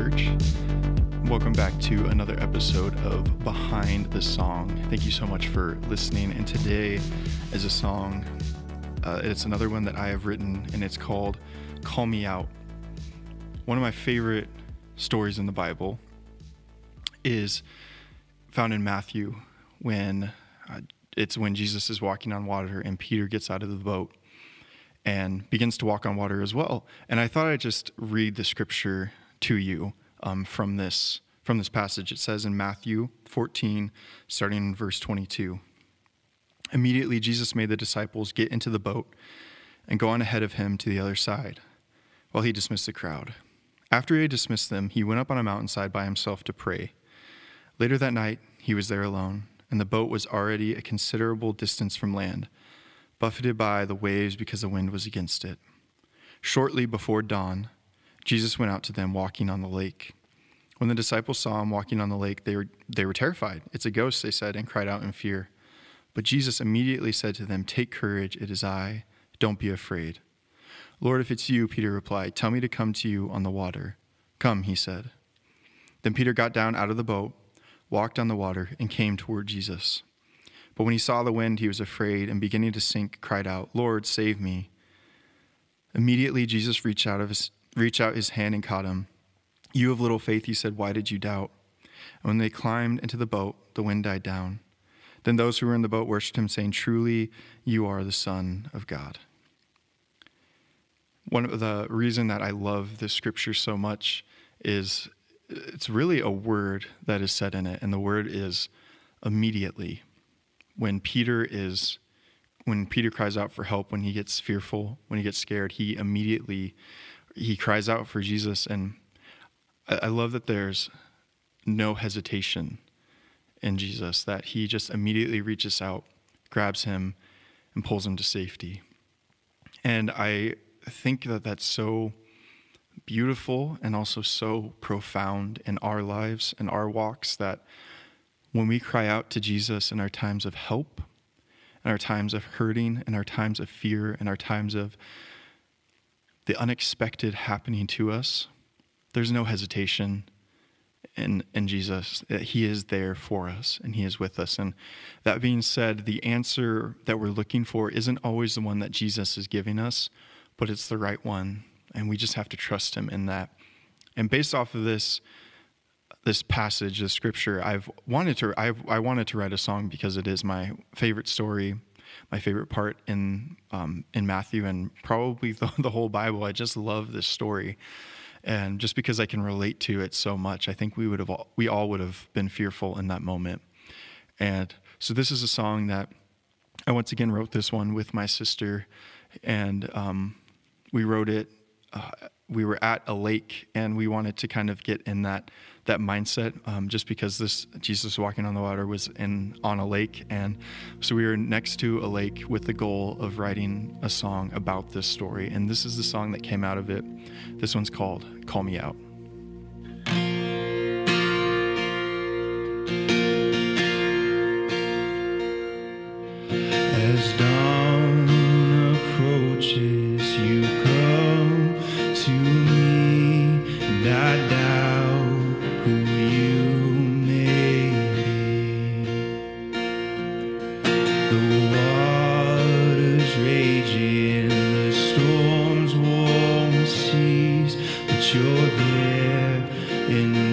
Church. Welcome back to another episode of Behind the Song. Thank you so much for listening. And today is a song, uh, it's another one that I have written, and it's called Call Me Out. One of my favorite stories in the Bible is found in Matthew when uh, it's when Jesus is walking on water and Peter gets out of the boat and begins to walk on water as well. And I thought I'd just read the scripture to you um, from this from this passage. It says in Matthew 14, starting in verse 22. Immediately Jesus made the disciples get into the boat and go on ahead of him to the other side, while he dismissed the crowd. After he had dismissed them, he went up on a mountainside by himself to pray. Later that night, he was there alone, and the boat was already a considerable distance from land buffeted by the waves because the wind was against it. Shortly before dawn, Jesus went out to them walking on the lake. When the disciples saw him walking on the lake, they were, they were terrified. It's a ghost, they said, and cried out in fear. But Jesus immediately said to them, Take courage, it is I. Don't be afraid. Lord, if it's you, Peter replied, tell me to come to you on the water. Come, he said. Then Peter got down out of the boat, walked on the water, and came toward Jesus. But when he saw the wind, he was afraid, and beginning to sink, cried out, Lord, save me. Immediately Jesus reached out, of his, reached out his hand and caught him. You of little faith, he said, why did you doubt? And when they climbed into the boat, the wind died down. Then those who were in the boat worshipped him, saying, Truly, you are the Son of God. One of the reason that I love this scripture so much is it's really a word that is said in it, and the word is immediately when Peter is when Peter cries out for help, when he gets fearful, when he gets scared, he immediately he cries out for Jesus. And I, I love that there's no hesitation in Jesus, that he just immediately reaches out, grabs him, and pulls him to safety. And I think that that's so beautiful and also so profound in our lives and our walks that when we cry out to Jesus in our times of help, in our times of hurting, in our times of fear, in our times of the unexpected happening to us, there's no hesitation in, in Jesus. He is there for us and He is with us. And that being said, the answer that we're looking for isn't always the one that Jesus is giving us, but it's the right one. And we just have to trust Him in that. And based off of this, this passage, this scripture, I've wanted to I've, I wanted to write a song because it is my favorite story, my favorite part in um, in Matthew and probably the, the whole Bible. I just love this story, and just because I can relate to it so much, I think we would have all, we all would have been fearful in that moment. And so this is a song that I once again wrote this one with my sister, and um, we wrote it. Uh, we were at a lake, and we wanted to kind of get in that that mindset um, just because this Jesus walking on the water was in on a lake. And so we were next to a lake with the goal of writing a song about this story. And this is the song that came out of it. This one's called Call Me Out there in